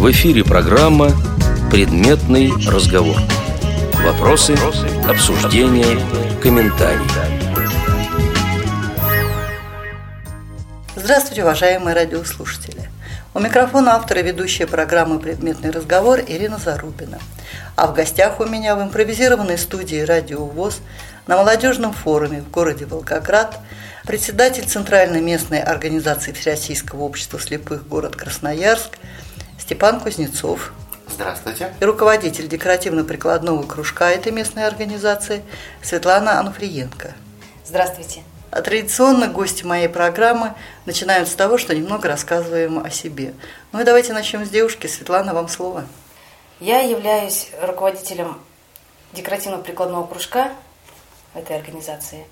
В эфире программа «Предметный разговор». Вопросы, обсуждения, комментарии. Здравствуйте, уважаемые радиослушатели. У микрофона автора ведущая программы «Предметный разговор» Ирина Зарубина. А в гостях у меня в импровизированной студии «Радио ВОЗ» на молодежном форуме в городе Волгоград председатель Центральной местной организации Всероссийского общества слепых город Красноярск Степан Кузнецов. Здравствуйте. И руководитель декоративно-прикладного кружка этой местной организации Светлана Ануфриенко. Здравствуйте. А традиционно гости моей программы начинают с того, что немного рассказываем о себе. Ну и давайте начнем с девушки. Светлана, вам слово. Я являюсь руководителем декоративно-прикладного кружка этой организации.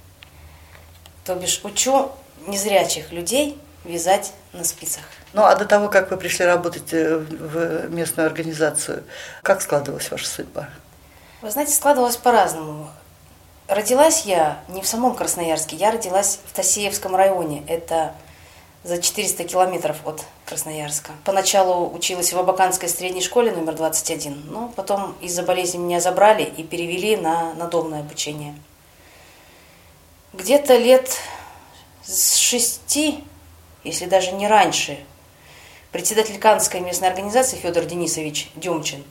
То бишь учу незрячих людей вязать на спицах. Ну а до того, как вы пришли работать э, в местную организацию, как складывалась ваша судьба? Вы знаете, складывалось по-разному. Родилась я не в самом Красноярске, я родилась в Тасеевском районе. Это за 400 километров от Красноярска. Поначалу училась в Абаканской средней школе номер 21, но потом из-за болезни меня забрали и перевели на надомное обучение. Где-то лет с шести, если даже не раньше, председатель Канской местной организации Федор Денисович Демчин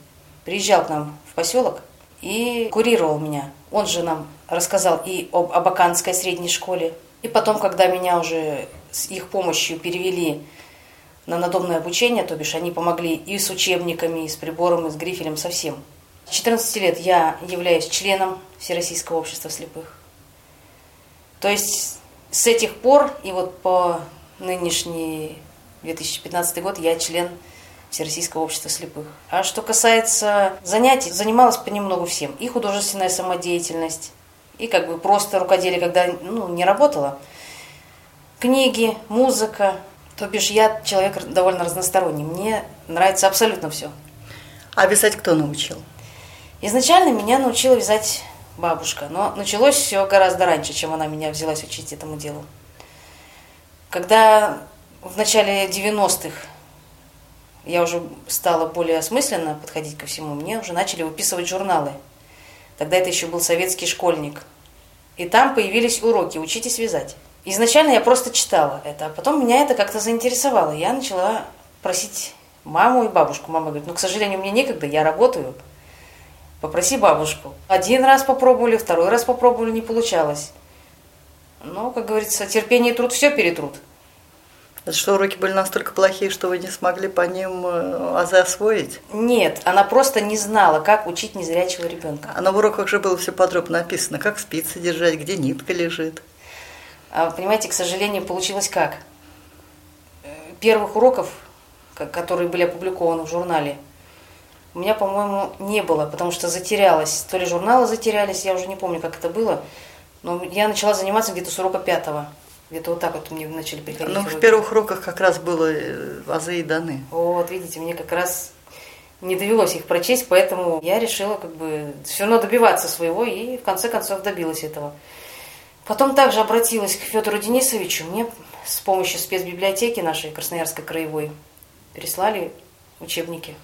приезжал к нам в поселок и курировал меня. Он же нам рассказал и об Абаканской средней школе. И потом, когда меня уже с их помощью перевели на надомное обучение, то бишь они помогли и с учебниками, и с прибором, и с грифелем, со всем. С 14 лет я являюсь членом Всероссийского общества слепых. То есть с этих пор и вот по нынешний 2015 год я член Всероссийского общества слепых. А что касается занятий, занималась понемногу всем. И художественная самодеятельность, и как бы просто рукоделие, когда ну, не работала. Книги, музыка. То бишь я человек довольно разносторонний. Мне нравится абсолютно все. А вязать кто научил? Изначально меня научила вязать бабушка, но началось все гораздо раньше, чем она меня взялась учить этому делу. Когда в начале 90-х я уже стала более осмысленно подходить ко всему, мне уже начали выписывать журналы. Тогда это еще был советский школьник. И там появились уроки «Учитесь вязать». Изначально я просто читала это, а потом меня это как-то заинтересовало. Я начала просить маму и бабушку. Мама говорит, ну, к сожалению, мне некогда, я работаю. Попроси бабушку. Один раз попробовали, второй раз попробовали, не получалось. Но, как говорится, терпение и труд все перетрут. Это что, уроки были настолько плохие, что вы не смогли по ним э, азы освоить? Нет, она просто не знала, как учить незрячего ребенка. А на уроках же было все подробно написано, как спицы держать, где нитка лежит. А, понимаете, к сожалению, получилось как? Э, первых уроков, которые были опубликованы в журнале, у меня, по-моему, не было, потому что затерялась. То ли журналы затерялись, я уже не помню, как это было. Но я начала заниматься где-то с урока пятого. Где-то вот так вот мне начали приходить. Ну, в первых уроках как раз было э, азы и даны. Вот, видите, мне как раз не довелось их прочесть, поэтому я решила как бы все равно добиваться своего и в конце концов добилась этого. Потом также обратилась к Федору Денисовичу. Мне с помощью спецбиблиотеки нашей Красноярской краевой прислали учебники.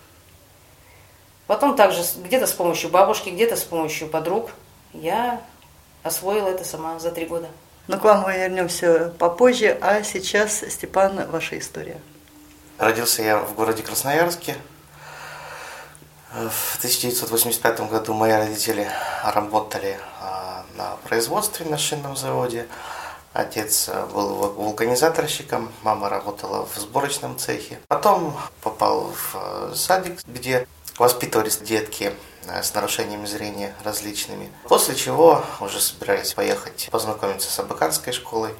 Потом также где-то с помощью бабушки, где-то с помощью подруг я освоила это сама за три года. Но к вам мы вернемся попозже, а сейчас, Степан, ваша история. Родился я в городе Красноярске. В 1985 году мои родители работали а, на производстве на шинном заводе. Отец был вулканизаторщиком, мама работала в сборочном цехе. Потом попал в э, садик, где воспитывались детки Э, с нарушениями зрения различными. После чего уже собирались поехать познакомиться с Абаканской школой.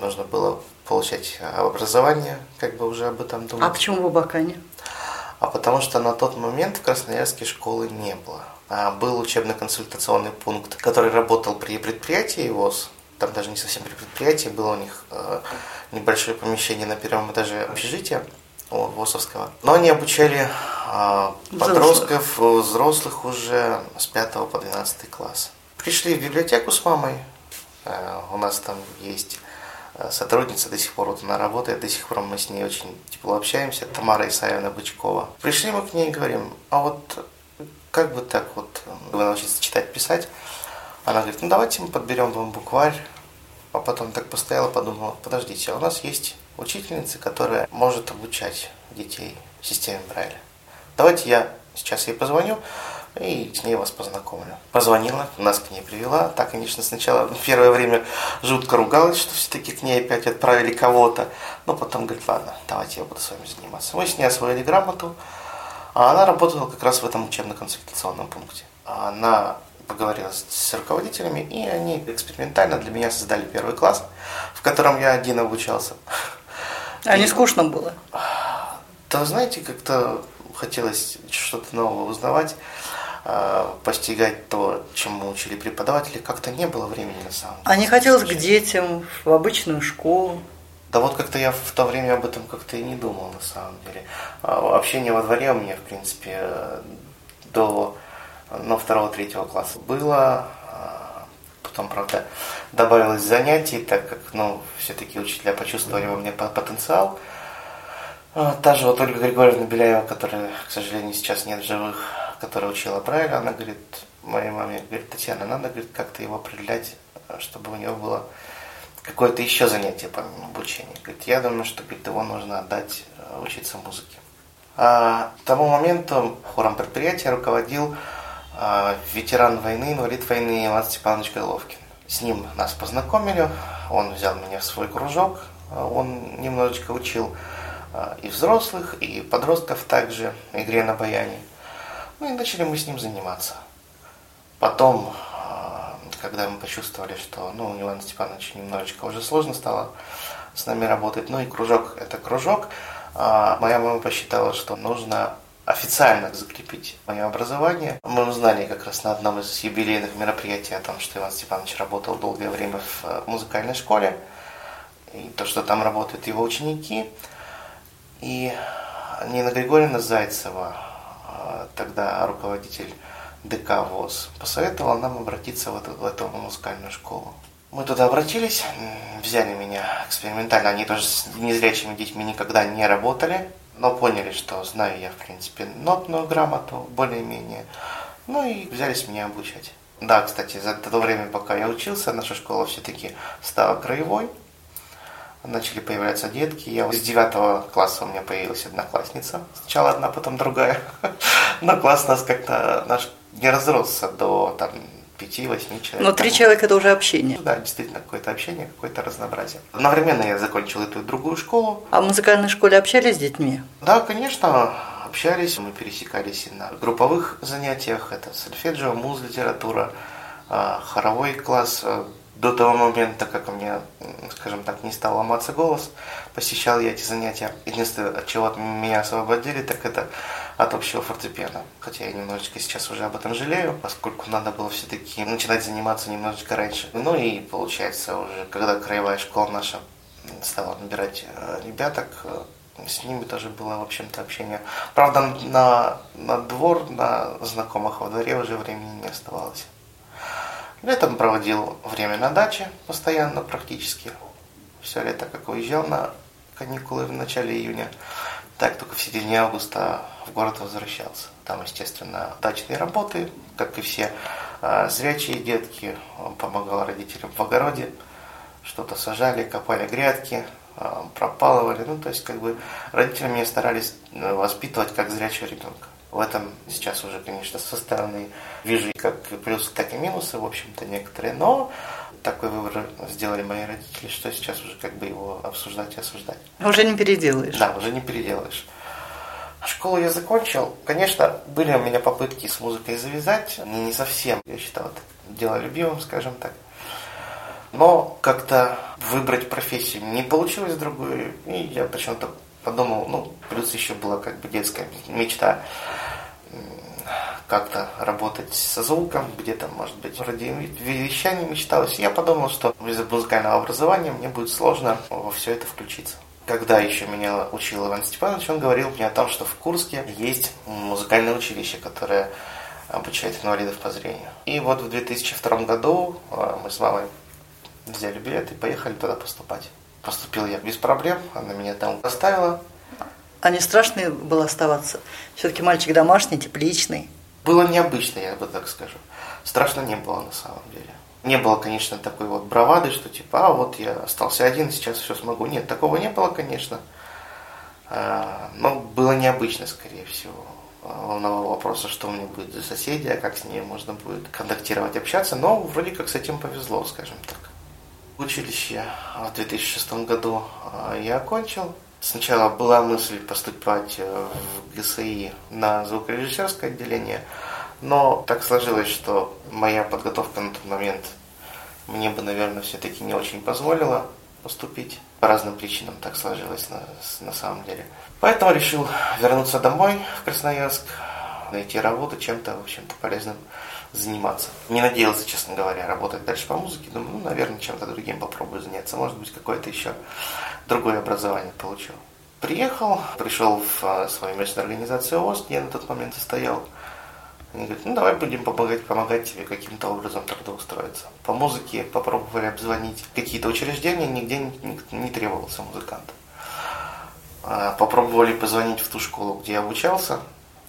Нужно было получать образование, как бы уже об этом думать. А почему в Абакане? А потому что на тот момент в Красноярске школы не было. А был учебно-консультационный пункт, который работал при предприятии ВОЗ. Там даже не совсем при предприятии, было у них э, небольшое помещение на первом этаже общежития ВОСовского. Но они обучали а, подростков, взрослых. взрослых уже с 5 по 12 класс. Пришли в библиотеку с мамой. Э, у нас там есть э, сотрудница до сих пор вот она работает, до сих пор мы с ней очень тепло общаемся, Тамара Исаевна Бычкова. Пришли мы к ней и говорим, а вот как бы так вот вы научиться читать, писать? Она говорит, ну давайте мы подберем вам букварь. А потом так постояла, подумала, подождите, а у нас есть учительница, которая может обучать детей системе Брайля. Давайте я сейчас ей позвоню, и с ней вас познакомлю. Позвонила, нас к ней привела. Так, конечно, сначала первое время жутко ругалась, что все-таки к ней опять отправили кого-то. Но потом говорит, ладно, давайте я буду с вами заниматься. Мы с ней освоили грамоту, а она работала как раз в этом учебно-консультационном пункте. Она поговорила с руководителями, и они экспериментально для меня создали первый класс, в котором я один обучался. А не скучно было? Да, знаете, как-то хотелось что-то нового узнавать. А, постигать то, чему учили преподаватели, как-то не было времени на самом деле. А не хотелось к детям, в обычную школу? Да вот как-то я в то время об этом как-то и не думал на самом деле. А, общение во дворе у меня, в принципе, до ну, второго-третьего класса было. А, потом, правда, добавилось занятий, так как, ну, все-таки учителя почувствовали во мне потенциал. Та же вот Ольга Григорьевна Беляева, которая, к сожалению, сейчас нет живых, которая учила правильно, она говорит, моей маме, говорит, Татьяна, надо, говорит, как-то его определять, чтобы у него было какое-то еще занятие помимо обучения. Говорит, я думаю, что говорит, его нужно отдать э, учиться музыке. А к тому моменту хором предприятия руководил а, ветеран войны, инвалид войны Иван Степанович Головкин. С ним нас познакомили, он взял меня в свой кружок, он немножечко учил а, и взрослых, и подростков также игре на баяне. Ну и начали мы с ним заниматься. Потом, а, когда мы почувствовали, что ну, у Ивана Степановича немножечко уже сложно стало с нами работать, ну и кружок – это кружок, а, моя мама посчитала, что нужно официально закрепить мое образование. Мы узнали как раз на одном из юбилейных мероприятий о том, что Иван Степанович работал долгое время в э, музыкальной школе, и то, что там работают его ученики. И Нина Григорьевна Зайцева, а, тогда руководитель ДК ВОЗ, посоветовал нам обратиться в эту, в эту музыкальную школу. Мы туда обратились, взяли меня экспериментально. Они тоже с незрячими детьми никогда не работали, но поняли, что знаю я, в принципе, нотную грамоту более-менее. Ну и взялись меня обучать. Да, кстати, за то время, пока я учился, наша школа все-таки стала краевой начали появляться детки. Я с девятого класса у меня появилась одноклассница. Сначала одна, потом другая. Но класс нас как-то наш не разросся до там, пяти-восьми человек. Но три человека это уже общение. Да, действительно, какое-то общение, какое-то разнообразие. Одновременно я закончил эту другую школу. А в музыкальной школе общались с детьми? Да, конечно, общались. Мы пересекались и на групповых занятиях. Это сольфеджио, муз-литература, а, хоровой класс, а, до того момента, как у меня, скажем так, не стал ломаться голос, посещал я эти занятия. Единственное, от чего меня освободили, так это от общего фортепиано. Хотя я немножечко сейчас уже об этом жалею, поскольку надо было все-таки начинать заниматься немножечко раньше. Ну и получается уже, когда краевая школа наша стала набирать э, ребяток, э, с ними тоже было, в общем-то, общение. Правда, на, на двор, на знакомых во дворе уже времени не оставалось. Летом проводил время на даче постоянно практически. Все лето, как уезжал на каникулы в начале июня, так только в середине августа в город возвращался. Там, естественно, дачные работы, как и все а, зрячие детки. Он помогал родителям в огороде, что-то сажали, копали грядки, а, пропалывали. Ну, то есть, как бы родители меня старались э, воспитывать как зрячего ребенка. В этом сейчас уже, конечно, со стороны вижу как плюсы, так и минусы, в общем-то, некоторые, но такой выбор сделали мои родители, что сейчас уже как бы его обсуждать и осуждать. Уже не переделаешь. Да, уже не переделаешь. Школу я закончил. Конечно, были у меня попытки с музыкой завязать. Не совсем, я считал это дело любимым, скажем так. Но как-то выбрать профессию не получилось другую. И я почему-то подумал, ну, плюс еще была как бы детская мечта как-то работать со звуком, где-то, может быть, вроде вещания мечталось. И я подумал, что без музыкального образования мне будет сложно во все это включиться. Когда еще меня учил Иван Степанович, он говорил мне о том, что в Курске есть музыкальное училище, которое обучает инвалидов по зрению. И вот в 2002 году а, мы с мамой взяли билет и поехали туда поступать. Поступил я без проблем, она меня там оставила. А не страшно было оставаться? Все-таки мальчик домашний, тепличный. Было необычно, я бы так скажу. Страшно не было на самом деле. Не было, конечно, такой вот бравады, что типа, а вот я остался один, сейчас все смогу. Нет, такого не было, конечно. А, но было необычно, скорее всего. Волновал вопроса, что у меня будет за соседи, а как с ней можно будет контактировать, общаться. Но вроде как с этим повезло, скажем так. Училище в 2006 году а, я окончил. Сначала была мысль поступать э, в ГСИ на звукорежиссерское отделение, но так сложилось, что моя подготовка на тот момент мне бы, наверное, все-таки не очень позволила поступить. По разным причинам так сложилось на, на самом деле. Поэтому решил вернуться домой в Красноярск, найти работу, чем-то, в общем-то, полезным заниматься. Не надеялся, честно говоря, работать дальше по музыке. Думаю, ну, наверное, чем-то другим попробую заняться. Может быть, какое-то еще другое образование получу. Приехал, пришел в а, свою местную организацию ОСТ, где я на тот момент состоял. Они говорят, ну давай будем помогать, помогать тебе каким-то образом трудоустроиться. По музыке попробовали обзвонить какие-то учреждения, нигде не, не требовался музыкант. А, попробовали позвонить в ту школу, где я обучался,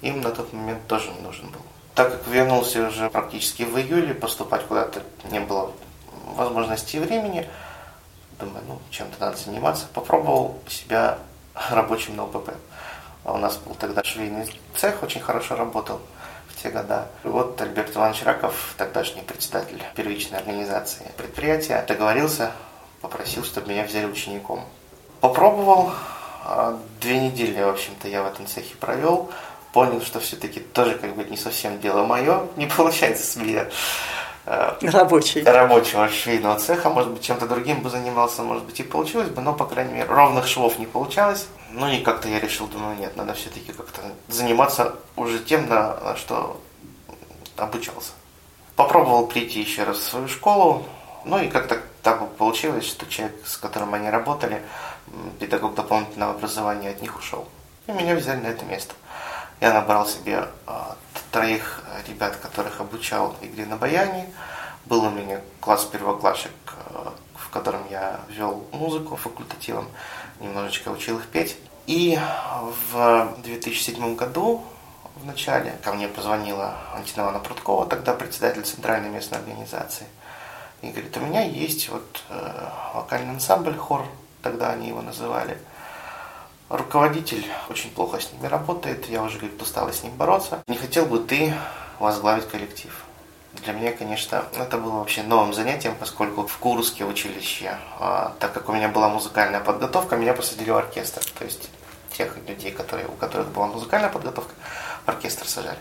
им на тот момент тоже не нужен был. Так как вернулся уже практически в июле, поступать куда-то не было возможности и времени, думаю, ну, чем-то надо заниматься. Попробовал себя рабочим на ОПП. А у нас был тогда швейный цех, очень хорошо работал в те года. И вот Альберт Иванович Раков, тогдашний председатель первичной организации предприятия, договорился, попросил, чтобы меня взяли учеником. Попробовал, а, две недели, в общем-то, я в этом цехе провел. Понял, что все-таки тоже как бы не совсем дело мое. Не получается себе Э, Рабочий. рабочего швейного цеха, может быть, чем-то другим бы занимался, может быть, и получилось бы, но, по крайней мере, ровных швов не получалось. Ну и как-то я решил, думаю, нет, надо все-таки как-то заниматься уже тем, на, на что обучался. Попробовал прийти еще раз в свою школу, ну и как-то так получилось, что человек, с которым они работали, педагог дополнительного образования от них ушел. И меня взяли на это место. Я набрал себе а, троих ребят, которых обучал игре на баяне. Был у меня класс первоклассник, э, в котором я вел музыку факультативом, немножечко учил их петь. И в 2007 году в начале ко мне позвонила Антинована Прудкова, тогда председатель Центральной местной организации. И говорит, у меня есть вот э, вокальный ансамбль, хор, тогда они его называли – Руководитель очень плохо с ними работает, я уже говорит, устала с ним бороться. Не хотел бы ты возглавить коллектив? Для меня, конечно, это было вообще новым занятием, поскольку в Курске, училище, а, так как у меня была музыкальная подготовка, меня посадили в оркестр. То есть тех людей, которые, у которых была музыкальная подготовка, в оркестр сажали.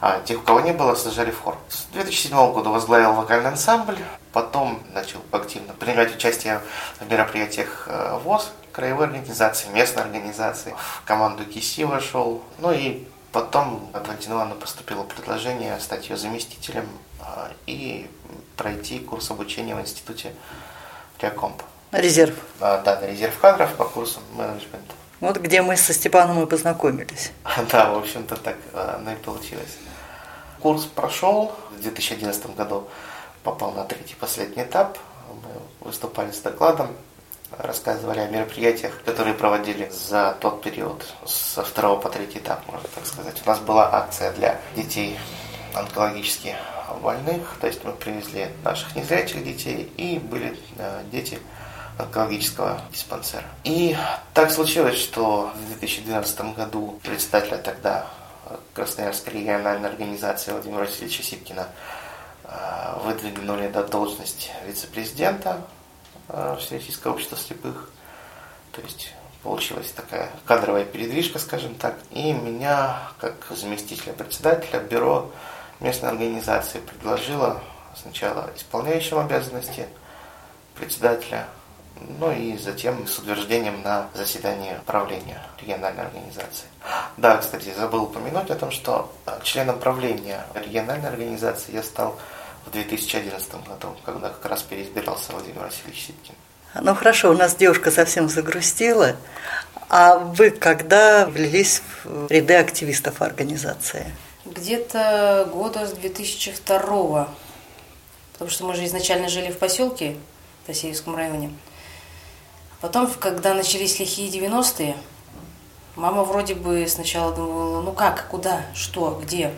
А тех, у кого не было, сажали в хор. С 2007 года возглавил вокальный ансамбль, потом начал активно принимать участие в мероприятиях э, ВОЗ, краевой организации, местной организации. В команду КИСИ вошел. Ну и потом от Валентина поступило предложение стать ее заместителем а, и пройти курс обучения в институте Реакомп. Резерв. А, да, на резерв кадров по курсу менеджмента. Вот где мы со Степаном и познакомились. Да, в общем-то так а, оно и получилось. Курс прошел в 2011 году, попал на третий последний этап. Мы выступали с докладом рассказывали о мероприятиях, которые проводили за тот период, со второго по третий этап, можно так сказать. У нас была акция для детей онкологически больных, то есть мы привезли наших незрячих детей и были э, дети онкологического диспансера. И так случилось, что в 2012 году председателя тогда Красноярской региональной организации Владимира Васильевича Сипкина э, выдвинули до должности вице-президента Э, Всероссийское общество слепых. То есть получилась такая кадровая передвижка, скажем так. И меня, как заместителя председателя бюро местной организации, предложила сначала исполняющим обязанности председателя, ну и затем с утверждением на заседании правления региональной организации. Да, кстати, забыл упомянуть о том, что членом правления региональной организации я стал в 2011 году, когда как раз переизбирался Владимир Васильевич Ситкин. Ну хорошо, у нас девушка совсем загрустила. А вы когда влились в ряды активистов организации? Где-то года с 2002 потому что мы же изначально жили в поселке в Тасеевском районе. Потом, когда начались лихие 90-е, мама вроде бы сначала думала, ну как, куда, что, где.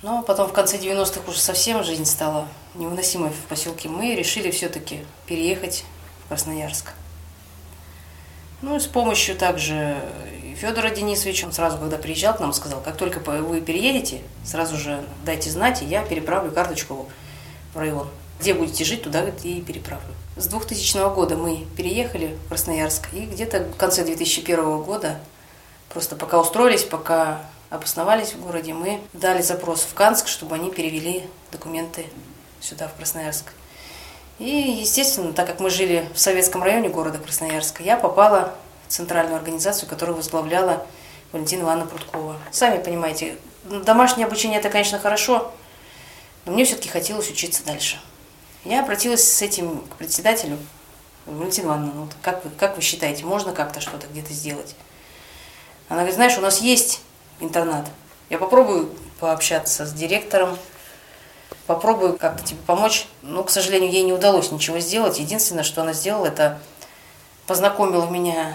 Но потом в конце 90-х уже совсем жизнь стала невыносимой в поселке. Мы решили все-таки переехать в Красноярск. Ну и с помощью также Федора Денисовича, он сразу, когда приезжал к нам, сказал, как только вы переедете, сразу же дайте знать, и я переправлю карточку в район. Где будете жить, туда и переправлю. С 2000 года мы переехали в Красноярск, и где-то в конце 2001 года, просто пока устроились, пока обосновались в городе, мы дали запрос в Канск, чтобы они перевели документы сюда, в Красноярск. И, естественно, так как мы жили в советском районе города Красноярска, я попала в центральную организацию, которую возглавляла Валентина Ивановна Прудкова. Сами понимаете, домашнее обучение – это, конечно, хорошо, но мне все-таки хотелось учиться дальше. Я обратилась с этим к председателю. Валентина Ивановна, ну, как, вы, как вы считаете, можно как-то что-то где-то сделать? Она говорит, знаешь, у нас есть интернат. Я попробую пообщаться с директором, попробую как-то тебе помочь. Но, к сожалению, ей не удалось ничего сделать. Единственное, что она сделала, это познакомила меня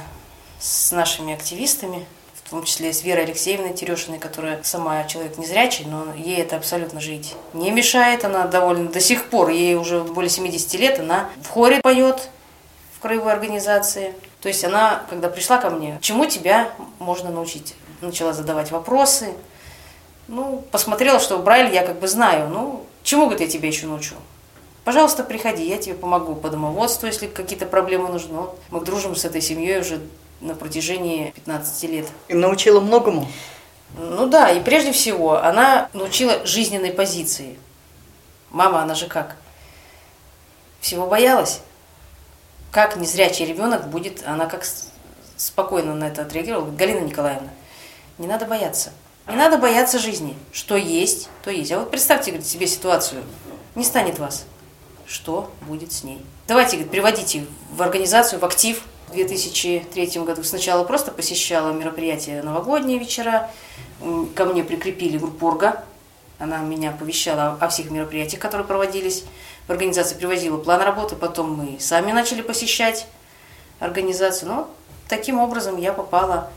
с нашими активистами, том числе с Верой Алексеевной Терешиной, которая сама человек незрячий, но ей это абсолютно жить не мешает. Она довольно до сих пор, ей уже более 70 лет, она в хоре поет в краевой организации. То есть она, когда пришла ко мне, чему тебя можно научить? Начала задавать вопросы. Ну, посмотрела, что Брайль я как бы знаю. Ну, Чему, говорит, я тебя еще научу? Пожалуйста, приходи, я тебе помогу по домоводству, если какие-то проблемы нужны. Мы дружим с этой семьей уже на протяжении 15 лет. И научила многому? Ну да, и прежде всего она научила жизненной позиции. Мама, она же как? Всего боялась. Как незрячий ребенок будет, она как спокойно на это отреагировала. Галина Николаевна, не надо бояться. Не надо бояться жизни. Что есть, то есть. А вот представьте говорит, себе ситуацию. Не станет вас. Что будет с ней? Давайте говорит, приводите в организацию, в актив. В 2003 году сначала просто посещала мероприятия новогодние вечера. Ко мне прикрепили группу Орга. Она меня оповещала о всех мероприятиях, которые проводились. В организации привозила план работы. Потом мы сами начали посещать организацию. Но таким образом я попала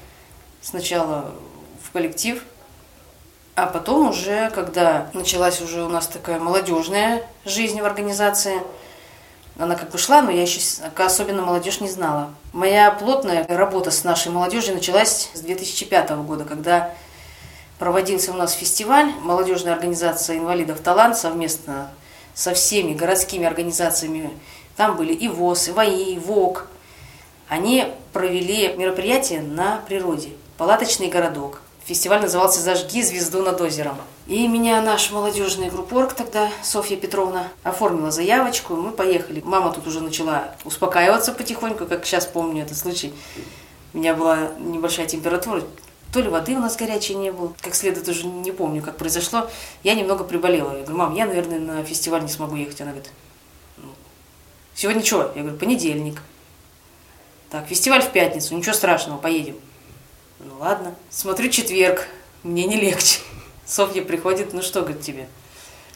сначала в коллектив а потом уже, когда началась уже у нас такая молодежная жизнь в организации, она как бы шла, но я еще особенно молодежь не знала. Моя плотная работа с нашей молодежью началась с 2005 года, когда проводился у нас фестиваль молодежная организация инвалидов «Талант» совместно со всеми городскими организациями. Там были и ВОЗ, и ВАИ, и ВОК. Они провели мероприятие на природе, палаточный городок. Фестиваль назывался «Зажги звезду над озером». И меня наш молодежный группорг тогда, Софья Петровна, оформила заявочку, мы поехали. Мама тут уже начала успокаиваться потихоньку, как сейчас помню этот случай. У меня была небольшая температура, то ли воды у нас горячей не было, как следует уже не помню, как произошло. Я немного приболела. Я говорю, мам, я, наверное, на фестиваль не смогу ехать. Она говорит, «Ну, сегодня что? Я говорю, понедельник. Так, фестиваль в пятницу, ничего страшного, поедем. Ну ладно. Смотрю четверг, мне не легче. Софья приходит, ну что, говорит, тебе?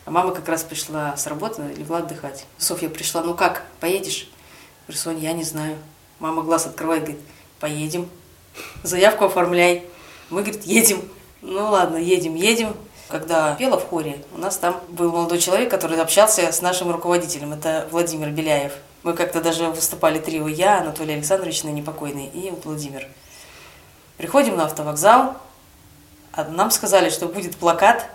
А мама как раз пришла с работы, легла отдыхать. Софья пришла, ну как, поедешь? Говорю, Соня, я не знаю. Мама глаз открывает, говорит, поедем. Заявку оформляй. Мы, говорит, едем. Ну ладно, едем, едем. Когда пела в хоре, у нас там был молодой человек, который общался с нашим руководителем. Это Владимир Беляев. Мы как-то даже выступали трио я, Анатолий Александрович, непокойный, и Владимир. Приходим на автовокзал, нам сказали, что будет плакат,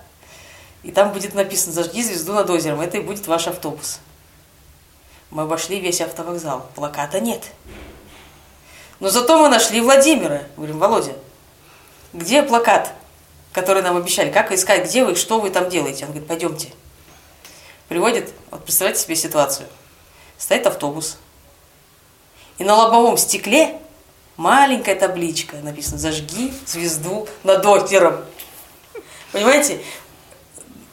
и там будет написано «Зажги звезду над озером», это и будет ваш автобус. Мы обошли весь автовокзал, плаката нет. Но зато мы нашли Владимира. Говорим, Володя, где плакат, который нам обещали? Как искать, где вы, что вы там делаете? Он говорит, пойдемте. Приводит, вот представьте себе ситуацию. Стоит автобус, и на лобовом стекле маленькая табличка, написано «Зажги звезду над озером». Понимаете?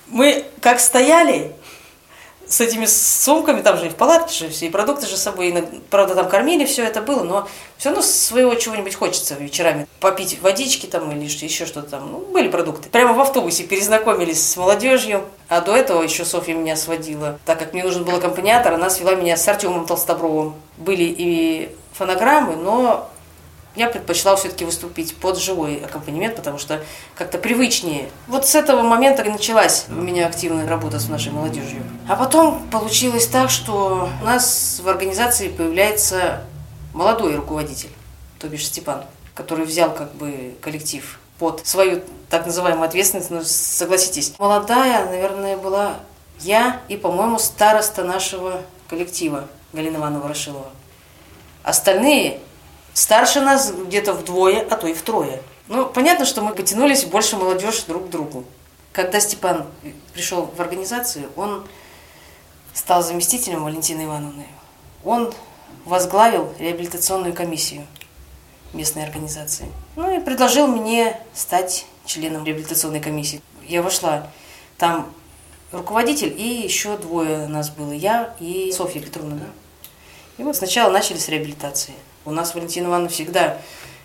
Мы как стояли с этими сумками, там же и в палатке же все, и продукты же с собой, правда, там кормили, все это было, но все равно своего чего-нибудь хочется вечерами. Попить водички там или еще что-то там. Ну, были продукты. Прямо в автобусе перезнакомились с молодежью, а до этого еще Софья меня сводила. Так как мне нужен был аккомпаниатор, она свела меня с Артемом Толстобровым. Были и фонограммы, но я предпочла все-таки выступить под живой аккомпанемент, потому что как-то привычнее. Вот с этого момента и началась у меня активная работа с нашей молодежью. А потом получилось так, что у нас в организации появляется молодой руководитель, то бишь Степан, который взял как бы коллектив под свою так называемую ответственность. Но согласитесь, молодая, наверное, была я и, по-моему, староста нашего коллектива Галина Ивановна Ворошилова. Остальные Старше нас где-то вдвое, а то и втрое. Ну, понятно, что мы потянулись больше молодежь друг к другу. Когда Степан пришел в организацию, он стал заместителем Валентины Ивановны. Он возглавил реабилитационную комиссию местной организации. Ну и предложил мне стать членом реабилитационной комиссии. Я вошла. Там руководитель и еще двое нас было. Я и Софья Петровна. Да? И вот сначала начали с реабилитации. У нас Валентина Ивановна всегда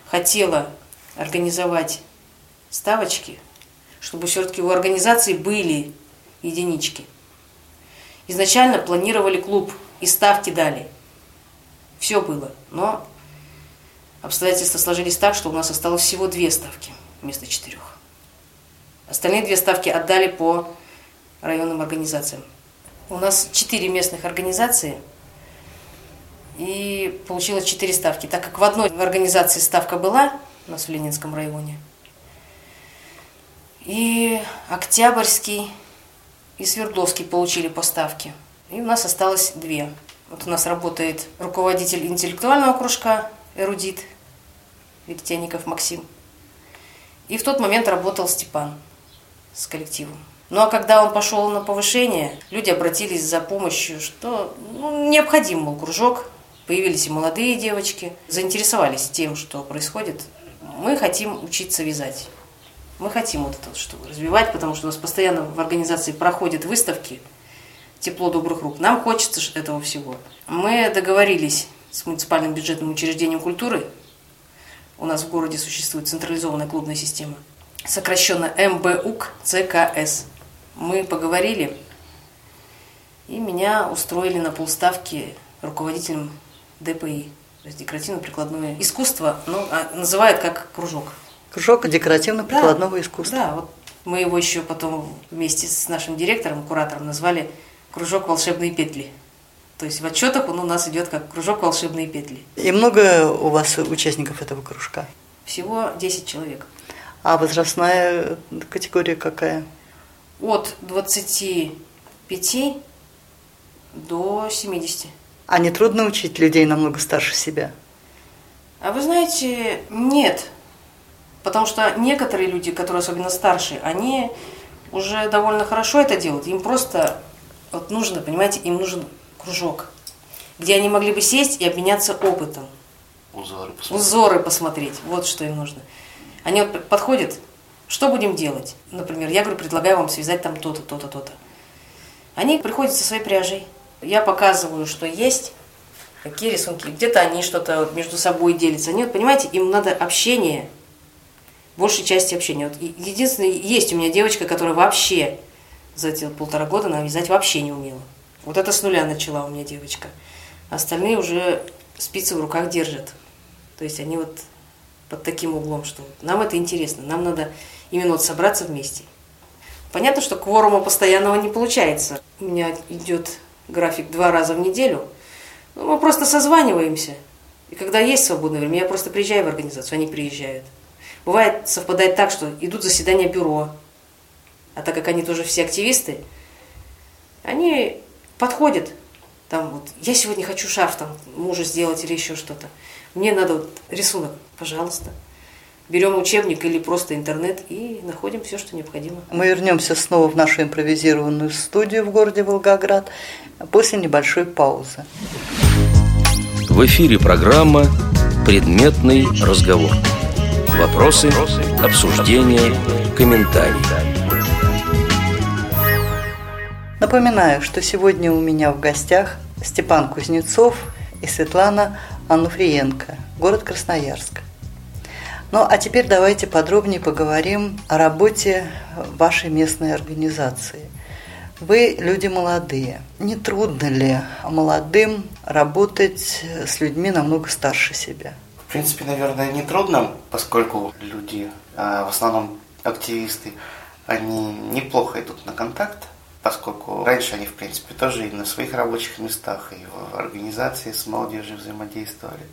хотела организовать ставочки, чтобы все-таки у организации были единички. Изначально планировали клуб и ставки дали. Все было, но обстоятельства сложились так, что у нас осталось всего две ставки вместо четырех. Остальные две ставки отдали по районным организациям. У нас четыре местных организации – и получилось 4 ставки. Так как в одной организации ставка была, у нас в Ленинском районе, и Октябрьский, и Свердловский получили по ставке. И у нас осталось две. Вот у нас работает руководитель интеллектуального кружка, эрудит, Веретенников Максим. И в тот момент работал Степан с коллективом. Ну а когда он пошел на повышение, люди обратились за помощью, что ну, необходим был кружок, Появились и молодые девочки, заинтересовались тем, что происходит. Мы хотим учиться вязать. Мы хотим вот это что развивать, потому что у нас постоянно в организации проходят выставки «Тепло добрых рук». Нам хочется этого всего. Мы договорились с муниципальным бюджетным учреждением культуры. У нас в городе существует централизованная клубная система. Сокращенно МБУК ЦКС. Мы поговорили, и меня устроили на полставки руководителем ДПИ, то есть декоративно-прикладное искусство, ну, называют как кружок. Кружок декоративно-прикладного да, искусства. Да, вот мы его еще потом вместе с нашим директором, куратором назвали кружок волшебные петли. То есть в отчетах он у нас идет как кружок волшебные петли. И много у вас участников этого кружка? Всего 10 человек. А возрастная категория какая? От 25 до 70. А не трудно учить людей намного старше себя? А вы знаете, нет. Потому что некоторые люди, которые особенно старшие, они уже довольно хорошо это делают. Им просто вот нужно, понимаете, им нужен кружок, где они могли бы сесть и обменяться опытом. Узоры посмотреть. Узоры посмотреть. Вот что им нужно. Они вот подходят, что будем делать? Например, я говорю, предлагаю вам связать там то-то, то-то, то-то. Они приходят со своей пряжей, я показываю, что есть, какие рисунки. Где-то они что-то между собой делятся. Они, понимаете, им надо общение, большей части общения. Вот единственное, есть у меня девочка, которая вообще за эти полтора года она вязать вообще не умела. Вот это с нуля начала у меня девочка. Остальные уже спицы в руках держат. То есть они вот под таким углом, что нам это интересно, нам надо именно вот собраться вместе. Понятно, что кворума постоянного не получается. У меня идет график два раза в неделю. Ну, мы просто созваниваемся. И когда есть свободное время, я просто приезжаю в организацию, они приезжают. Бывает, совпадает так, что идут заседания бюро. А так как они тоже все активисты, они подходят. Там вот, я сегодня хочу шарф там мужа сделать или еще что-то. Мне надо вот рисунок, пожалуйста берем учебник или просто интернет и находим все, что необходимо. Мы вернемся снова в нашу импровизированную студию в городе Волгоград после небольшой паузы. В эфире программа «Предметный разговор». Вопросы, обсуждения, комментарии. Напоминаю, что сегодня у меня в гостях Степан Кузнецов и Светлана Ануфриенко, город Красноярск. Ну а теперь давайте подробнее поговорим о работе вашей местной организации. Вы люди молодые. Не трудно ли молодым работать с людьми намного старше себя? В принципе, наверное, не трудно, поскольку люди, а, в основном активисты, они неплохо идут на контакт, поскольку раньше они, в принципе, тоже и на своих рабочих местах, и в организации с молодежью взаимодействовали.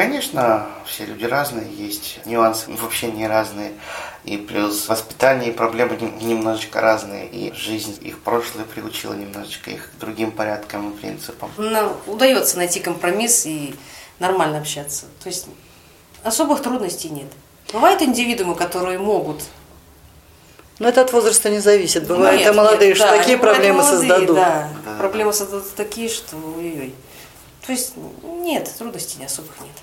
Конечно, все люди разные, есть нюансы в общении разные, и плюс воспитание и проблемы немножечко разные, и жизнь их прошлое приучила немножечко их к другим порядкам и принципам. Нам удается найти компромисс и нормально общаться. То есть особых трудностей нет. Бывают индивидуумы, которые могут но это от возраста не зависит. Бывают нет, молодые, нет, что да, такие проблемы молодые, создадут. Да. да, проблемы создадут такие, что ой-ой. То есть нет, трудностей особых нет.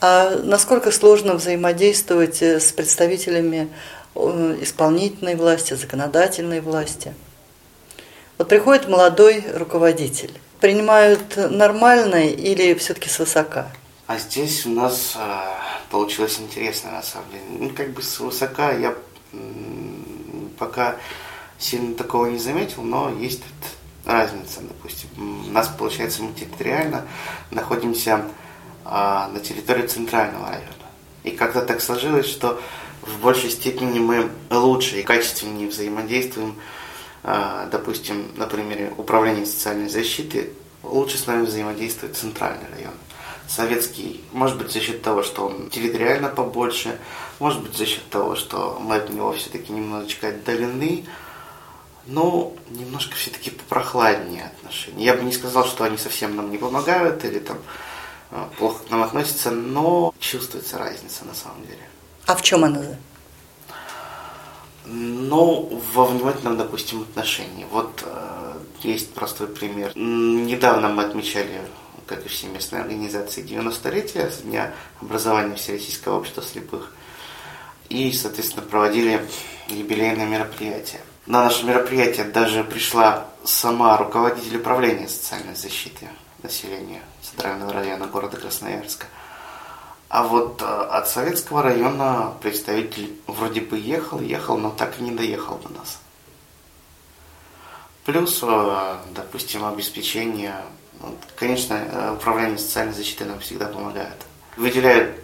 А насколько сложно взаимодействовать э, с представителями э, исполнительной власти, законодательной власти? Вот приходит молодой руководитель. Принимают нормально или все-таки свысока? А здесь у нас э, получилось интересно, на самом деле. Ну, как бы свысока я пока сильно такого не заметил, но есть разница, допустим. У нас, получается, мы территориально находимся на территории центрального района. И как-то так сложилось, что в большей степени мы лучше и качественнее взаимодействуем, а, допустим, на примере управления социальной защиты, лучше с нами взаимодействует центральный район. Советский, может быть, за счет того, что он территориально побольше, может быть, за счет того, что мы от него все-таки немножечко отдалены, но немножко все-таки попрохладнее отношения. Я бы не сказал, что они совсем нам не помогают или там плохо к нам относятся, но чувствуется разница на самом деле. А в чем она? Ну, во внимательном, допустим, отношении. Вот э, есть простой пример. Недавно мы отмечали, как и все местные организации, 90-летие с дня образования Всероссийского общества слепых – и, соответственно, проводили юбилейное мероприятие. На наше мероприятие даже пришла сама руководитель управления социальной защиты населения Центрального района города Красноярска. А вот э, от Советского района представитель вроде бы ехал, ехал, но так и не доехал до нас. Плюс, э, допустим, обеспечение, конечно, э, управление социальной защитой нам всегда помогает. Выделяют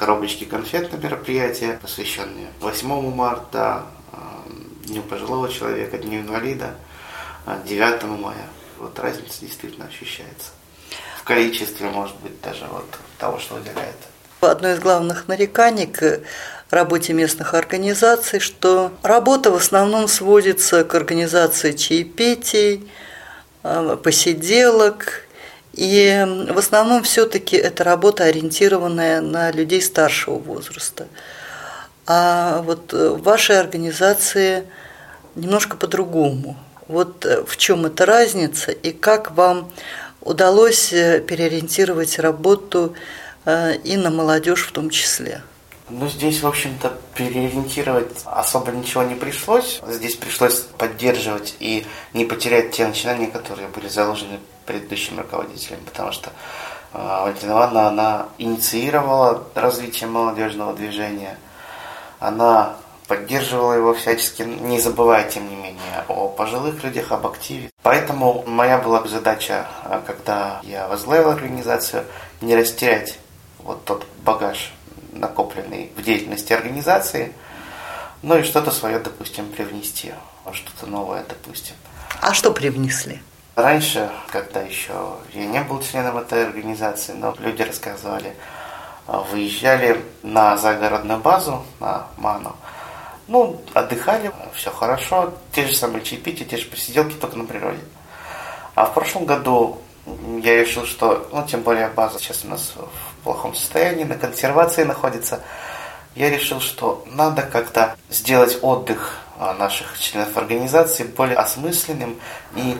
коробочки конфет на мероприятия, посвященные 8 марта, Дню пожилого человека, Дню инвалида, 9 э, мая. Вот разница действительно ощущается. В количестве, может быть, даже вот того, что выделяет. Одно из главных нареканий к работе местных организаций, что работа в основном сводится к организации чаепитий, посиделок и в основном все-таки это работа, ориентированная на людей старшего возраста. А вот в вашей организации немножко по-другому. Вот в чем эта разница и как вам удалось переориентировать работу э, и на молодежь в том числе? Ну, здесь, в общем-то, переориентировать особо ничего не пришлось. Здесь пришлось поддерживать и не потерять те начинания, которые были заложены предыдущим руководителем, потому что э, Валентина Ивановна, она инициировала развитие молодежного движения, она поддерживала его всячески, не забывая, тем не менее, о пожилых людях, об активе. Поэтому моя была задача, э, когда я возглавил организацию, не растерять вот тот багаж, накопленный в деятельности организации, ну и что-то свое, допустим, привнести, что-то новое, допустим. А что привнесли? Раньше, когда еще я не был членом этой организации, но люди рассказывали, а, выезжали на загородную базу, на Ману, ну, отдыхали, все хорошо, те же самые чаепития, те же посиделки, только на природе. А в прошлом году я решил, что, ну, тем более база сейчас у нас в плохом состоянии, на консервации находится, я решил, что надо как-то сделать отдых а, наших членов организации более осмысленным и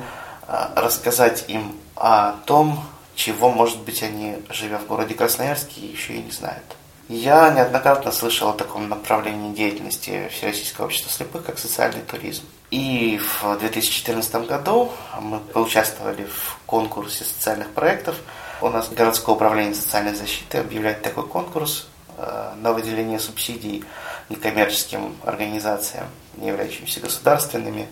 а, рассказать им о том, чего, может быть, они, живя в городе Красноярске, еще и не знают. Я неоднократно слышал о таком направлении деятельности Всероссийского общества слепых, как социальный туризм. И в 2014 году мы поучаствовали в конкурсе социальных проектов. У нас городское управление социальной защиты объявляет такой конкурс э, на выделение субсидий некоммерческим организациям, не являющимся государственными.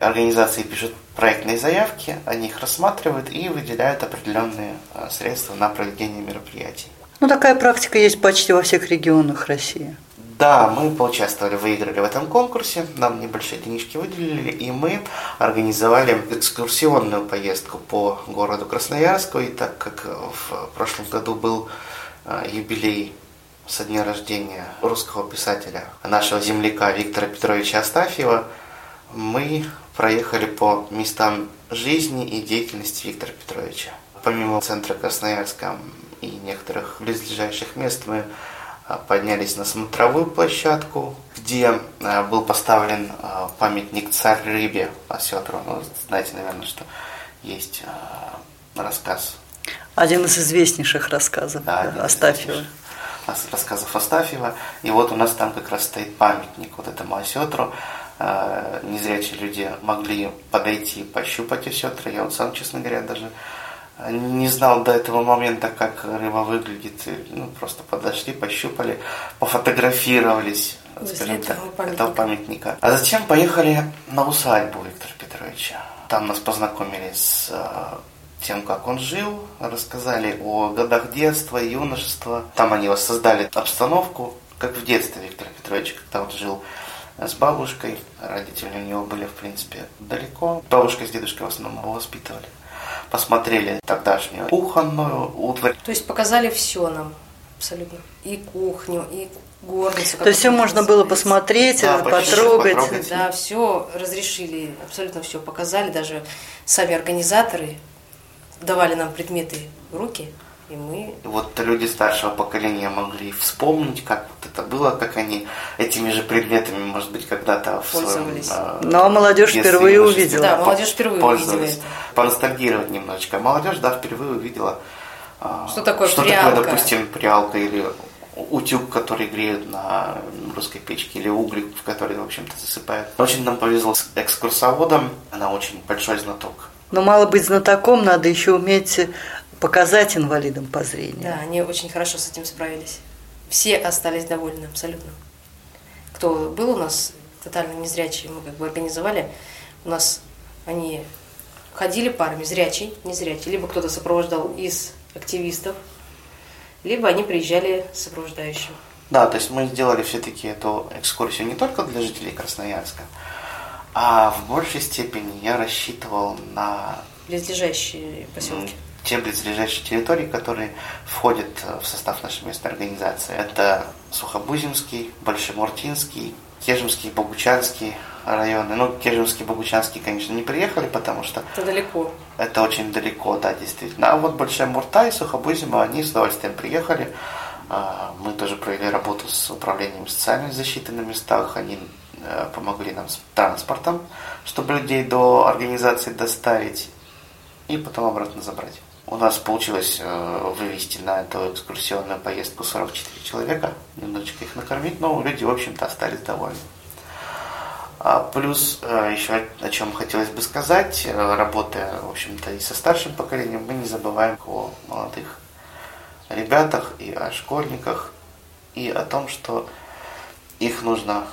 Организации пишут проектные заявки, они их рассматривают и выделяют определенные э, средства на проведение мероприятий. Ну, такая практика есть почти во всех регионах России. Да, мы поучаствовали, выиграли в этом конкурсе, нам небольшие денежки выделили, и мы организовали экскурсионную поездку по городу Красноярску, и так как в прошлом году был а, юбилей со дня рождения русского писателя, нашего земляка Виктора Петровича Астафьева, мы проехали по местам жизни и деятельности Виктора Петровича. Помимо центра Красноярска некоторых близлежащих мест мы а, поднялись на смотровую площадку, где а, был поставлен а, памятник царь рыбе Осетру. Ну, знаете, наверное, что есть рассказ. Один из известнейших рассказов да, Астафьева. Рассказов Астафьева. И вот у нас там как раз стоит памятник вот этому осетру. Незрячие люди могли подойти, пощупать осетры. Я вот сам, честно говоря, даже не знал до этого момента, как рыба выглядит. Ну, просто подошли, пощупали, пофотографировались, скажем так, памятника. этого памятника. А затем поехали на усадьбу Виктора Петровича. Там нас познакомили с э, тем, как он жил, рассказали о годах детства, юношества. Там они воссоздали обстановку, как в детстве Виктора Петровича, когда он жил с бабушкой. Родители у него были, в принципе, далеко. Бабушка с дедушкой в основном его воспитывали посмотрели тогдашнюю кухонную утварь. То есть показали все нам абсолютно. И кухню, и горницу. То есть все можно было посмотреть, да, потрогать. потрогать. Да, все разрешили, абсолютно все показали. Даже сами организаторы давали нам предметы в руки. И мы... Вот люди старшего поколения могли вспомнить, как вот это было, как они этими же предметами, может быть, когда-то в своем... Э, Но а молодежь впервые увидела. Да, молодежь впервые увидела это. Поностальгировать немножечко. Молодежь, да, впервые увидела... А, что такое что прялка? такое, допустим, прялка или утюг, который греют на русской печке, или угли, в которые, в общем-то, засыпают. Очень нам повезло с экскурсоводом, она очень большой знаток. Но мало быть знатоком, надо еще уметь показать инвалидам по зрению. Да, они очень хорошо с этим справились. Все остались довольны абсолютно. Кто был у нас тотально незрячий, мы как бы организовали, у нас они ходили парами, зрячий, незрячий, либо кто-то сопровождал из активистов, либо они приезжали с сопровождающим. Да, то есть мы сделали все-таки эту экскурсию не только для жителей Красноярска, а в большей степени я рассчитывал на... Близлежащие поселки те близлежащие территории, которые входят э, в состав нашей местной организации. Это Сухобузимский, Большемуртинский, Кежемский, Богучанский районы. Ну, Кежемский, Богучанский, конечно, не приехали, потому что... Это далеко. Это очень далеко, да, действительно. А вот Большая Мурта и Сухобузима, они с удовольствием приехали. А, мы тоже провели работу с управлением социальной защиты на местах. Они э, помогли нам с транспортом, чтобы людей до организации доставить и потом обратно забрать. У нас получилось э, вывести на эту экскурсионную поездку 44 человека, немножечко их накормить, но люди, в общем-то, остались довольны. А плюс э, еще о чем хотелось бы сказать, э, работая, в общем-то, и со старшим поколением, мы не забываем о молодых ребятах и о школьниках, и о том, что их нужно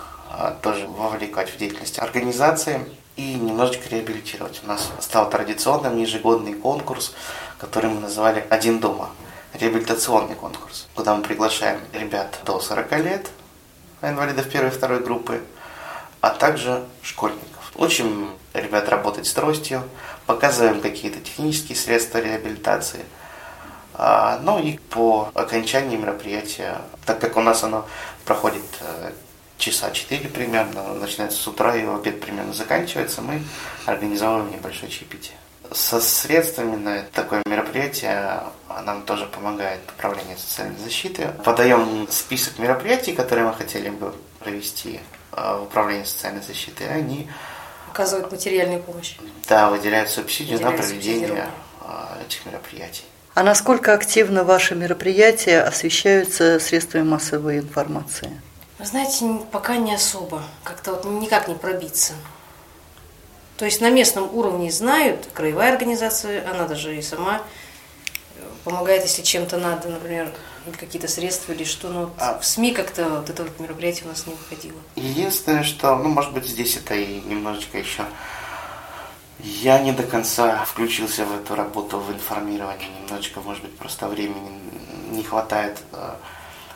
тоже вовлекать в деятельность организации и немножечко реабилитировать. У нас стал традиционным ежегодный конкурс который мы называли «Один дома». Реабилитационный конкурс, куда мы приглашаем ребят до 40 лет, инвалидов первой и второй группы, а также школьников. Учим ребят работать с тростью, показываем какие-то технические средства реабилитации. А, ну и по окончании мероприятия, так как у нас оно проходит э, часа 4 примерно, начинается с утра и в обед примерно заканчивается, мы организовываем небольшое чаепитие. Со средствами на такое мероприятие нам тоже помогает Управление социальной защиты. Подаем список мероприятий, которые мы хотели бы провести а, в Управлении социальной защиты. Они оказывают материальную помощь. Да, выделяют субсидию на проведение а, этих мероприятий. А насколько активно ваши мероприятия освещаются средствами массовой информации? Вы знаете, пока не особо. Как-то вот никак не пробиться. То есть на местном уровне знают, краевая организация, она даже и сама э, помогает, если чем-то надо, например, какие-то средства или что, но а... в СМИ как-то вот это вот мероприятие у нас не выходило. Единственное, что, ну, может быть, здесь это и немножечко еще я не до конца включился в эту работу, в информирование. Немножечко, может быть, просто времени не хватает э,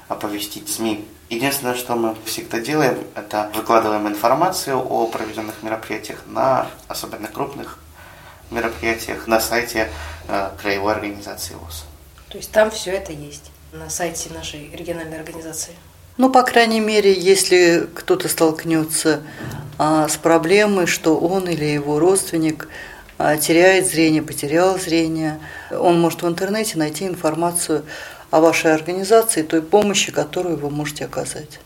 оповестить СМИ. Единственное, что мы всегда делаем, это выкладываем информацию о проведенных мероприятиях на особенно крупных мероприятиях на сайте э, краевой организации ВОЗ. То есть там все это есть на сайте нашей региональной организации? Ну, по крайней мере, если кто-то столкнется а, с проблемой, что он или его родственник а, теряет зрение, потерял зрение, он может в интернете найти информацию о вашей организации, той помощи, которую вы можете оказать.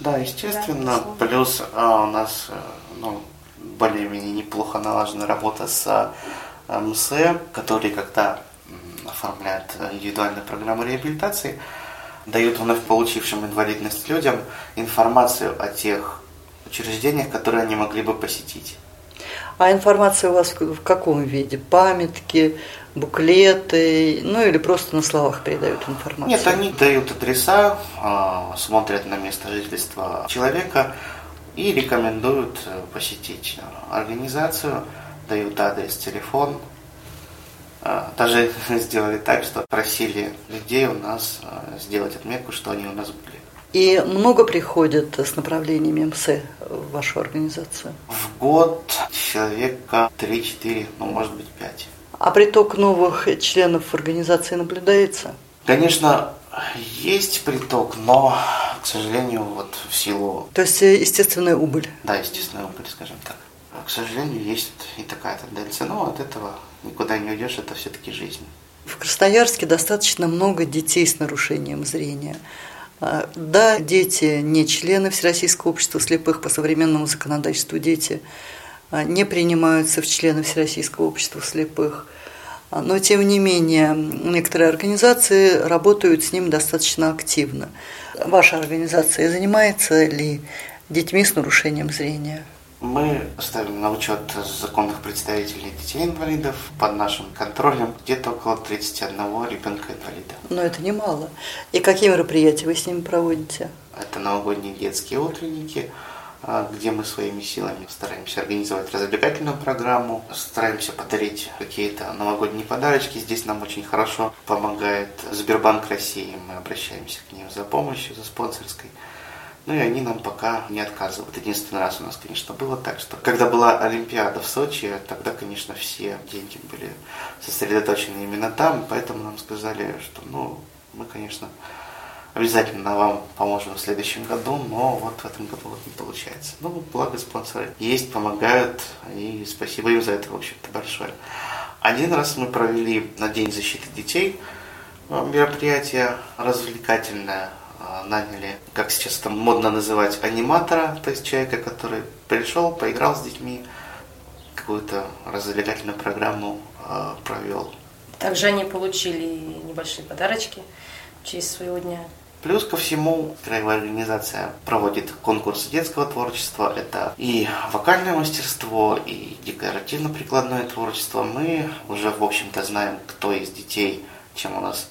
Да, естественно. Да, Плюс а, у нас э, ну, более-менее неплохо налажена работа с МСЭ, который когда оформляет индивидуальную программу реабилитации, дают вновь получившим инвалидность людям информацию о тех учреждениях, которые они могли бы посетить. А информация у вас в каком виде? Памятки, буклеты, ну или просто на словах передают информацию? Нет, они дают адреса, а, смотрят на место жительства человека и рекомендуют э, посетить организацию, дают адрес, телефон, а, даже сделали так, что просили людей у нас а, сделать отметку, что они у нас были. И много приходят с направлениями МС в вашу организацию? В год человека 3-4, ну может быть 5. А приток новых членов организации наблюдается? Конечно, есть приток, но, к сожалению, вот в силу... То есть э, естественная убыль? Да, естественная убыль, скажем так. К сожалению, есть и такая тенденция, но от этого никуда не уйдешь, это все-таки жизнь. В Красноярске достаточно много детей с нарушением зрения. А, да, дети не члены Всероссийского общества слепых по современному законодательству, дети не принимаются в члены Всероссийского общества слепых. А, но, тем не менее, некоторые организации работают с ним достаточно активно. Ваша организация занимается ли детьми с нарушением зрения? Мы ставим на учет законных представителей детей-инвалидов под нашим контролем где-то около 31 ребенка-инвалида. Но это немало. И какие мероприятия вы с ними проводите? Это новогодние детские утренники, а, где мы своими силами стараемся организовать развлекательную программу, стараемся подарить какие-то новогодние подарочки. Здесь нам очень хорошо помогает Сбербанк России. Мы обращаемся к ним за помощью, за спонсорской. Ну и они нам пока не отказывают. Единственный раз у нас, конечно, было так, что когда была Олимпиада в Сочи, тогда, конечно, все деньги были сосредоточены именно там, поэтому нам сказали, что, ну, мы, конечно, обязательно вам поможем в следующем году, но вот в этом году вот не получается. Ну, благо спонсоры есть, помогают, и спасибо им за это, в общем-то, большое. Один раз мы провели на День защиты детей э, мероприятие развлекательное а, наняли, как сейчас там модно называть, аниматора, то есть человека, который пришел, поиграл с детьми, какую-то развлекательную программу э, провел. Также они получили небольшие подарочки в честь своего дня. Плюс ко всему, краевая организация проводит конкурс детского творчества. Это и вокальное мастерство, и декоративно-прикладное творчество. Мы уже, в общем-то, знаем, кто из детей чем у нас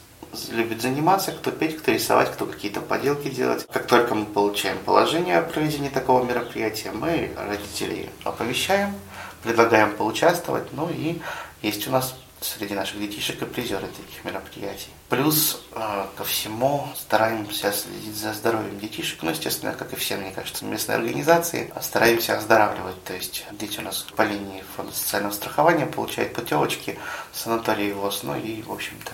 любит заниматься, кто петь, кто рисовать, кто какие-то поделки делать. Как только мы получаем положение о проведении такого мероприятия, мы родителей оповещаем, предлагаем поучаствовать, ну и есть у нас среди наших детишек и призеры таких мероприятий. Плюс э, ко всему стараемся следить за здоровьем детишек, ну, естественно, как и все, мне кажется, местные организации, стараемся оздоравливать, то есть дети у нас по линии фонда социального страхования получают путевочки в санатории ВОЗ, ну и, в общем-то,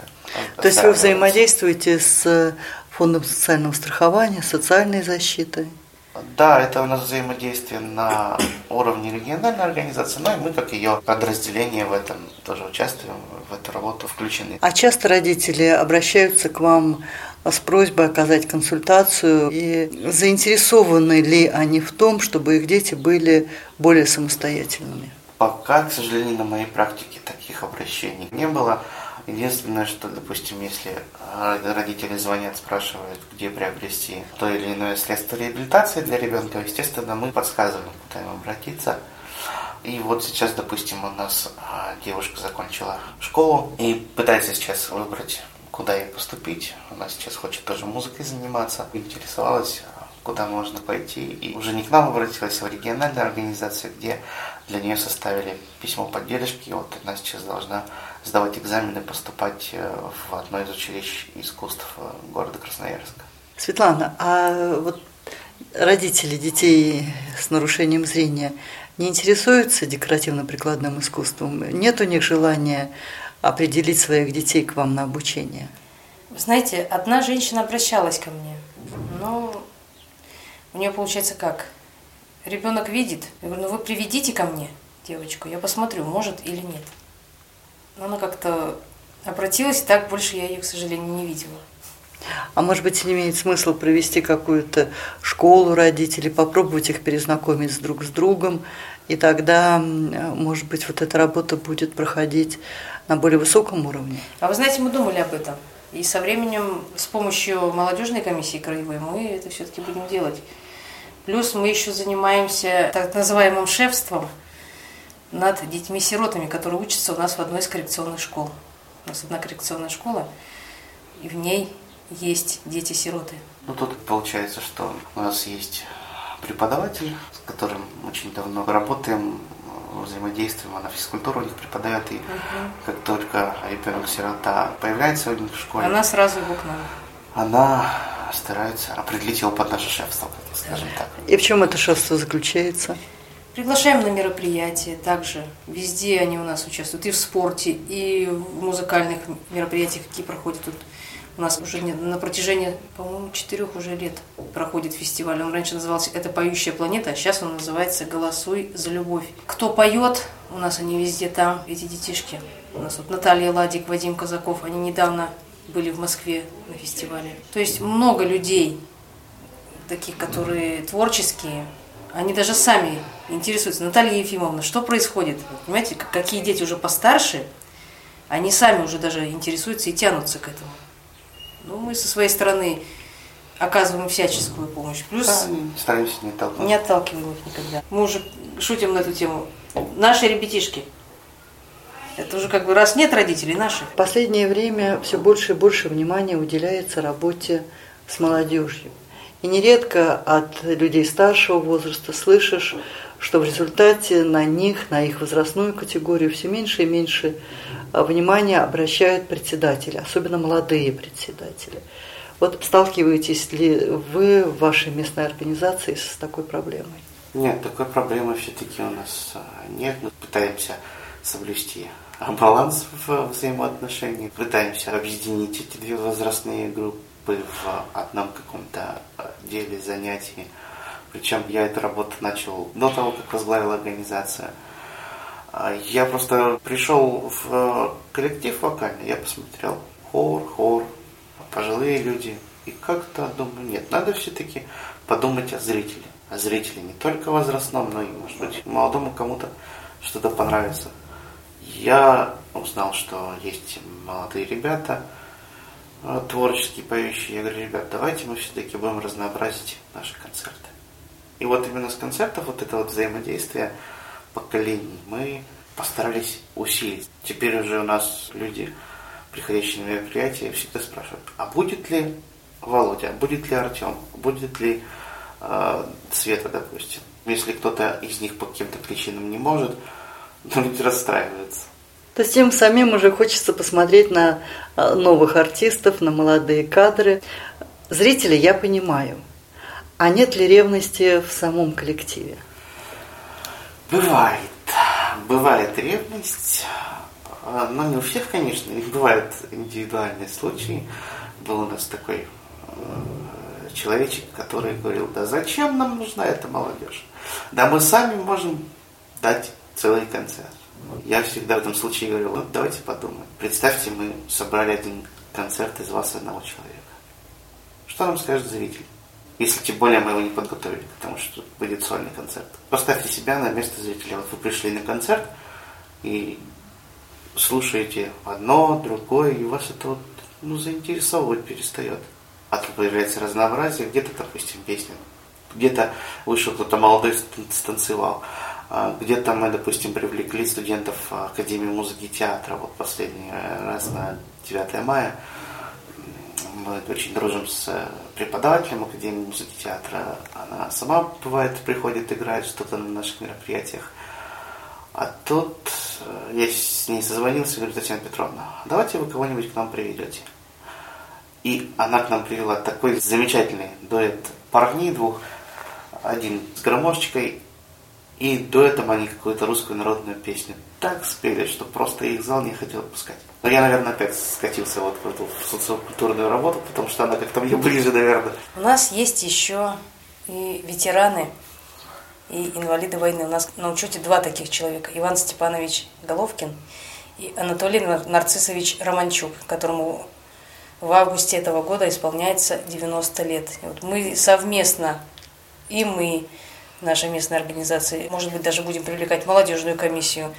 То есть вы взаимодействуете с фондом социального страхования, социальной защитой? Да, это у нас взаимодействие на уровне региональной организации, но и мы, как ее подразделение, в этом тоже участвуем, в эту работу включены. А часто родители обращаются к вам с просьбой оказать консультацию и заинтересованы ли они в том, чтобы их дети были более самостоятельными? Пока, к сожалению, на моей практике таких обращений не было. Единственное, что, допустим, если родители звонят, спрашивают, где приобрести то или иное средство реабилитации для ребенка, естественно, мы подсказываем, куда им обратиться. И вот сейчас, допустим, у нас а, девушка закончила школу и пытается сейчас выбрать, куда ей поступить. Она сейчас хочет тоже музыкой заниматься. Интересовалась, куда можно пойти. И уже не к нам обратилась, а в региональную организацию, где для нее составили письмо поддержки. И вот она сейчас должна сдавать экзамены, поступать э, в одно из училищ искусств э, города Красноярска. Светлана, а вот родители детей с нарушением зрения не интересуются декоративно-прикладным искусством? Нет у них желания определить своих детей к вам на обучение? знаете, одна женщина обращалась ко мне, но у нее получается как? Ребенок видит, я говорю, ну вы приведите ко мне девочку, я посмотрю, может или нет. Но она как-то обратилась, и так больше я ее, к сожалению, не видела. А может быть, не имеет смысла провести какую-то школу родителей, попробовать их перезнакомить друг с другом, и тогда, может быть, вот эта работа будет проходить на более высоком уровне. А вы знаете, мы думали об этом. И со временем с помощью молодежной комиссии краевой мы это все-таки будем делать. Плюс мы еще занимаемся так называемым шефством над детьми-сиротами, которые учатся у нас в одной из коррекционных школ. У нас одна коррекционная школа, и в ней есть дети-сироты. Ну, тут получается, что у нас есть преподаватель, с которым очень давно работаем, взаимодействуем, она физкультуру у них преподает, и угу. как только ребенок-сирота появляется у них в школе... Она сразу его к нам. Она старается определить его под наше шефство, скажем так. И в чем это шефство заключается? Приглашаем на мероприятия также. Везде они у нас участвуют. И в спорте, и в музыкальных мероприятиях, какие проходят тут у нас уже на протяжении, по-моему, четырех уже лет проходит фестиваль. Он раньше назывался «Это поющая планета», а сейчас он называется «Голосуй за любовь». Кто поет, у нас они везде там, эти детишки. У нас вот Наталья Ладик, Вадим Казаков, они недавно были в Москве на фестивале. То есть много людей, таких, которые творческие, они даже сами интересуются. Наталья Ефимовна, что происходит? Понимаете, какие дети уже постарше, они сами уже даже интересуются и тянутся к этому. Ну, мы со своей стороны оказываем всяческую помощь. Плюс да, стараемся не отталкивать. Не отталкиваем их никогда. Мы уже шутим на эту тему. Наши ребятишки. Это уже как бы раз нет родителей, наши. В последнее время все больше и больше внимания уделяется работе с молодежью. И нередко от людей старшего возраста слышишь, что в результате на них, на их возрастную категорию все меньше и меньше а, внимания обращают председатели, особенно молодые председатели. Вот сталкиваетесь ли вы в вашей местной организации с такой проблемой? Нет, такой проблемы все-таки у нас а, нет. Мы пытаемся соблюсти баланс в взаимоотношениях, пытаемся объединить эти две возрастные группы в одном каком-то деле, занятии. Причем я эту работу начал до того, как возглавил организацию. А я просто пришел в э, коллектив вокальный, я посмотрел хор, хор, пожилые люди. И как-то думаю, нет, надо все-таки подумать о зрителе. О зрителе не только возрастном, но и, может быть, молодому кому-то что-то понравится. Я узнал, что есть молодые ребята, э, творческие, поющие. Я говорю, ребят, давайте мы все-таки будем разнообразить наши концерты. И вот именно с концертов вот это вот взаимодействие поколений мы постарались усилить. Теперь уже у нас люди, приходящие на мероприятия, всегда спрашивают, а будет ли Володя, будет ли Артем, будет ли э, Света, допустим. Если кто-то из них по каким-то причинам не может, то люди расстраиваются. То есть им самим уже хочется посмотреть на э, новых артистов, на молодые кадры. Зрители я понимаю. А нет ли ревности в самом коллективе? Бывает. Бывает ревность. Но не у всех, конечно. Бывают индивидуальные случаи. Был у нас такой э, человечек, который говорил, да зачем нам нужна эта молодежь? Да мы сами можем дать целый концерт. Я всегда в этом случае говорил, ну давайте подумаем. Представьте, мы собрали один концерт из вас одного человека. Что нам скажет зритель? Если тем более мы его не подготовили, потому что будет сольный концерт. Поставьте себя на место зрителя. Вот вы пришли на концерт, и слушаете одно, другое, и вас это вот, ну, заинтересовывать перестает. А тут появляется разнообразие, где-то, допустим, песня, где-то вышел кто-то молодой станцевал, а где-то мы, допустим, привлекли студентов Академии музыки и театра, вот последний раз на 9 мая, мы очень дружим с преподавателем Академии музыки и театра. Она сама, бывает, приходит, играет что-то на наших мероприятиях. А тут э, я с ней созвонился, говорю, Татьяна Петровна, давайте вы кого-нибудь к нам приведете. И она к нам привела такой замечательный дуэт парней двух, один с громовочкой, и дуэтом они какую-то русскую народную песню так спели, что просто их зал не хотел пускать. Но я, наверное, опять скатился вот в эту социокультурную работу, потому что она как-то мне ближе, наверное. У нас есть еще и ветераны, и инвалиды войны. У нас на учете два таких человека. Иван Степанович Головкин и Анатолий Нарциссович Романчук, которому в августе этого года исполняется 90 лет. И вот мы совместно, и мы, наша местная организация, может быть, даже будем привлекать молодежную комиссию,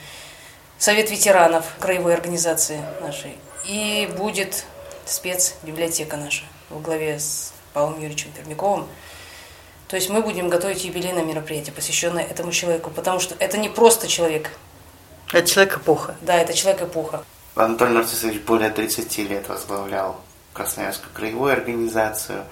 Совет ветеранов краевой организации нашей. И будет спецбиблиотека наша во главе с Павлом Юрьевичем Пермяковым. То есть мы будем готовить юбилейное мероприятие, посвященное этому человеку, потому что это не просто человек. Это человек-эпоха. Да, это человек-эпоха. Анатолий Нарциссович более 30 лет возглавлял Красноярскую краевую организацию.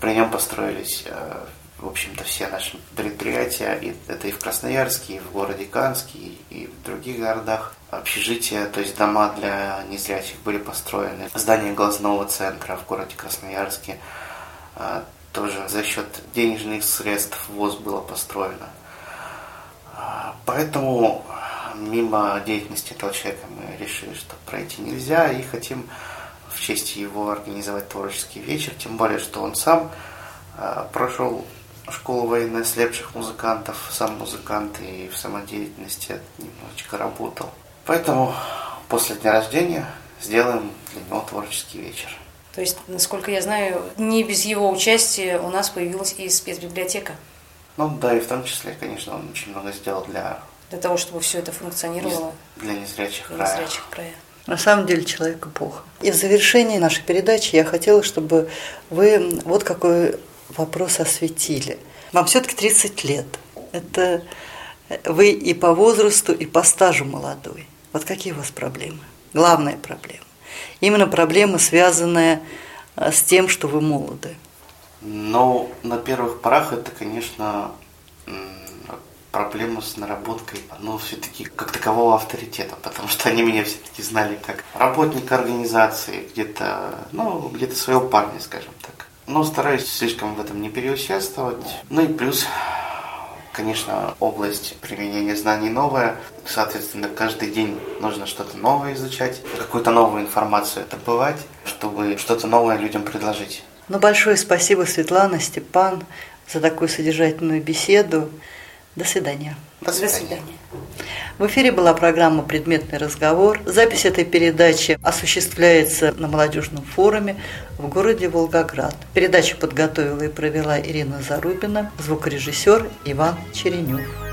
При нем построились, э, в общем-то, все наши предприятия. И это и в Красноярске, и в городе Канске, и в других городах. Общежития, то есть дома для незрячих были построены. Здание глазного центра в городе Красноярске э, тоже за счет денежных средств ВОЗ было построено. А, поэтому мимо деятельности этого человека мы решили, что пройти нельзя, и хотим в честь его организовать творческий вечер, тем более, что он сам а, прошел школу военно слепших музыкантов, сам музыкант и в самодеятельности немножечко работал. Поэтому после дня рождения сделаем для него творческий вечер. То есть, насколько я знаю, не без его участия у нас появилась и спецбиблиотека. Ну да, и в том числе, конечно, он очень много сделал для... Для того, чтобы все это функционировало. Для незрячих для края. незрячих края. На самом деле человек эпоха. И в завершении нашей передачи я хотела, чтобы вы вот какой вопрос осветили. Вам все-таки 30 лет. Это вы и по возрасту, и по стажу молодой. Вот какие у вас проблемы? Главная проблема. Именно проблема, связанная э, с тем, что вы молоды. Ну, на первых порах это, конечно, проблема с наработкой, ну, все-таки как такового авторитета, потому что они меня все-таки знали как работника организации, где-то, ну, где-то своего парня, скажем так. Но стараюсь слишком в этом не переучаствовать. Ну и плюс конечно, область применения знаний новая. Соответственно, каждый день нужно что-то новое изучать, какую-то новую информацию добывать, чтобы что-то новое людям предложить. Ну, большое спасибо, Светлана, Степан, за такую содержательную беседу. До свидания. До свидания. В эфире была программа «Предметный разговор». Запись этой передачи осуществляется на молодежном форуме в городе Волгоград. Передачу подготовила и провела Ирина Зарубина, звукорежиссер Иван Черенев.